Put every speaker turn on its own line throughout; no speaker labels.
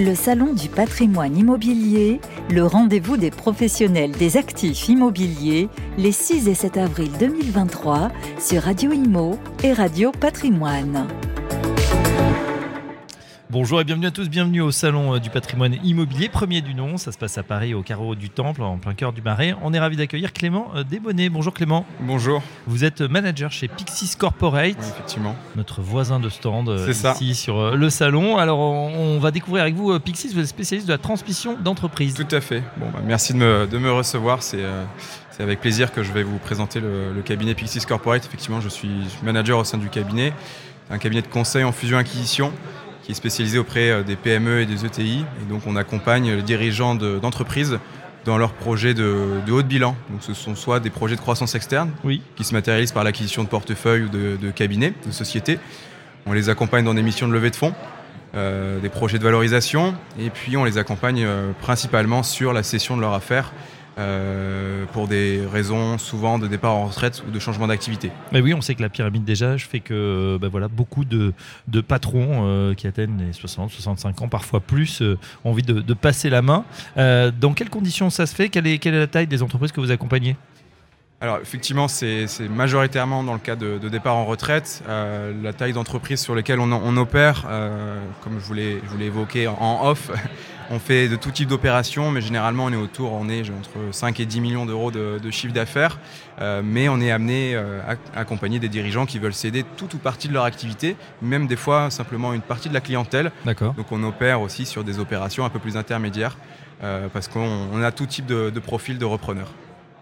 Le Salon du patrimoine immobilier, le rendez-vous des professionnels des actifs immobiliers, les 6 et 7 avril 2023 sur Radio Imo et Radio Patrimoine.
Bonjour et bienvenue à tous, bienvenue au Salon euh, du patrimoine immobilier, premier du nom, ça se passe à Paris au carreau du Temple, en plein cœur du Marais. On est ravi d'accueillir Clément euh, Desbonnets. Bonjour Clément.
Bonjour.
Vous êtes manager chez Pixis Corporate,
Oui, effectivement.
notre voisin de stand euh,
ça.
ici sur le salon. Alors on va découvrir avec vous Pixis, vous êtes spécialiste de la transmission d'entreprise.
Tout à fait. Bon, bah, merci de me, de me recevoir. C'est euh, c'est avec plaisir que je vais vous présenter le, le cabinet Pixis Corporate. Effectivement, je suis manager au sein du cabinet. C'est un cabinet de conseil en fusion-acquisition qui est spécialisé auprès euh, des PME et des ETI. Et donc, on accompagne les dirigeants de- d'entreprises dans leurs projets de, de haut de bilan. Donc, ce sont soit des projets de croissance externe
Oui.
qui se matérialisent par l'acquisition de portefeuilles ou de, de cabinets, de sociétés. On les accompagne dans des missions de levée de fonds, euh, des projets de valorisation, et puis on les accompagne euh, principalement sur la cession de leurs affaires euh, pour des raisons souvent de départ en retraite ou de changement d'activité.
Mais oui, on sait que la pyramide des âges fait que bah voilà, beaucoup de, patrons euh, qui atteignent les 60, 65 ans, parfois plus, euh, ont envie de, passer la main. Euh, dans quelles conditions ça se fait? Quelle est la taille des entreprises que vous accompagnez?
Alors effectivement, c'est majoritairement dans le cas de, de départ en retraite. Euh, la taille d'entreprise sur lesquelles on, on opère, euh, comme je vous l'ai évoqué en, off, on fait de tout type d'opérations, mais généralement on est autour, on est entre 5 et 10 millions d'euros de, de chiffre d'affaires. Euh, mais on est amené à accompagner des dirigeants qui veulent céder tout ou partie de leur activité, même des fois simplement une partie de la clientèle.
D'accord.
Donc on opère aussi sur des opérations un peu plus intermédiaires, parce qu'on on a tout type de, de profil de repreneurs.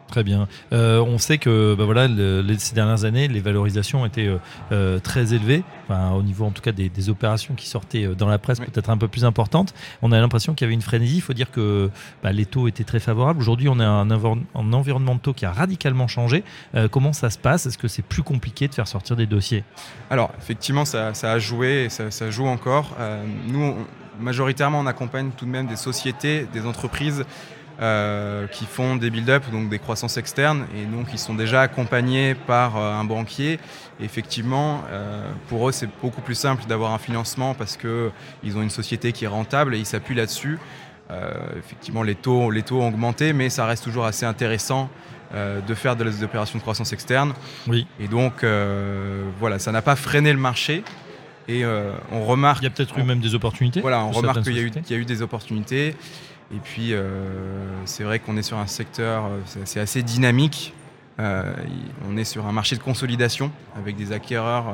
Très bien. Euh, on sait que bah voilà, le- les, ces dernières années, les valorisations étaient euh, euh, très élevées, enfin, au niveau en tout cas des, des opérations qui sortaient dans la presse
Oui.
peut-être un peu plus importantes. On a l'impression qu'il y avait une frénésie. Il faut dire que bah, les taux étaient très favorables. Aujourd'hui, on a un, envir- un environnement de taux qui a radicalement changé. Euh, comment ça se passe? Est-ce que c'est plus compliqué de faire sortir des dossiers?
Alors, effectivement, ça, ça a joué et ça, ça joue encore. Nous, on- majoritairement, on accompagne tout de même des sociétés, des entreprises euh, qui font des build-up, donc des croissances externes, et donc ils sont déjà accompagnés par euh, un banquier. Et effectivement, euh, pour eux, c'est beaucoup plus simple d'avoir un financement parce qu'ils ont une société qui est rentable et ils s'appuient là-dessus. Effectivement, les taux, les taux ont augmenté, mais ça reste toujours assez intéressant de faire des opérations de croissance externe.
Oui.
Et donc, voilà, ça n'a pas freiné le marché. Et euh, on remarque,
Il y a peut-être eu même des opportunités.
voilà, on remarque qu'il y, a eu-
sociétés.
qu'il y a eu des opportunités. Et puis, euh, c'est vrai qu'on est sur un secteur, euh, c'est assez dynamique. Euh, on est sur un marché de consolidation avec des acquéreurs euh,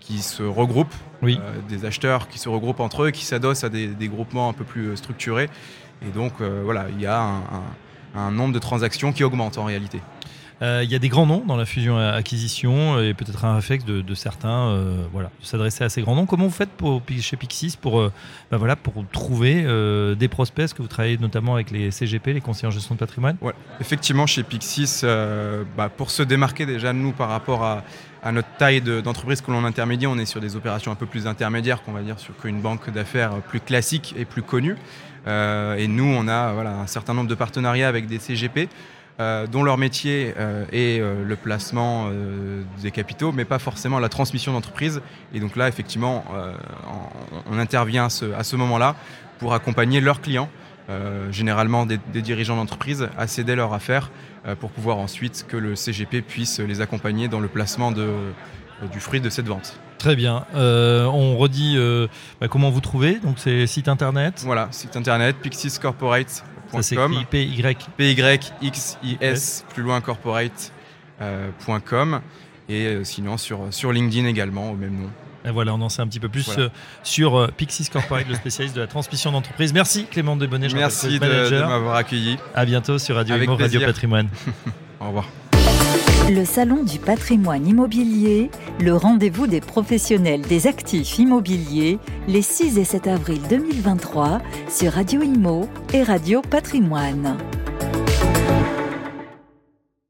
qui se regroupent,
Oui.
euh, des acheteurs qui se regroupent entre eux, qui s'adossent à des, des groupements un peu plus structurés. Et donc, voilà, il y a un, un- un nombre de transactions qui augmente en réalité.
Euh, Il y a des grands noms dans la fusion-acquisition et peut-être un réflexe de, de certains euh, voilà, de s'adresser à ces grands noms. Comment vous faites pour, chez Pixis pour, euh, bah voilà, pour trouver euh, des prospects? Est-ce que vous travaillez notamment avec les CGP, les conseillers en gestion de patrimoine?
Effectivement, chez Pixis, euh, bah, pour se démarquer déjà nous par rapport à, notre taille de- d'entreprise que l'on intermédie, on est sur des opérations un peu plus intermédiaires qu'on va dire sur qu'une banque d'affaires plus classique et plus connue. Euh, et nous, on a voilà, un certain nombre de partenariats avec des CGP. Euh, dont leur métier euh, est euh, le placement des capitaux, mais pas forcément la transmission d'entreprise. Et donc là, effectivement, on, on intervient à ce, moment-là pour accompagner leurs clients généralement des, des dirigeants d'entreprise, à céder leur affaire pour pouvoir ensuite que le CGP puisse les accompagner dans le placement de, du fruit de cette vente.
Très bien. Euh, on redit euh, bah, comment vous trouvez? Donc c'est site internet?
Voilà, site internet
Ça
pixiscorporate.com,
s'écrit PY.
PYXIS, plus loin corporate.com, et euh, sinon sur, sur LinkedIn également, au même nom.
Et voilà, on en sait un petit peu plus
Voilà.
euh, sur euh, Pixis Corporate, le spécialiste de la transmission d'entreprise. Merci Clément que
Merci de, de m'avoir accueilli.
À bientôt sur Radio
Avec
Imo, Radio. Patrimoine.
Au revoir.
Le Salon du patrimoine immobilier, le rendez-vous des professionnels des actifs immobiliers, les 6 et 7 avril 2023 sur Radio Imo et Radio Patrimoine.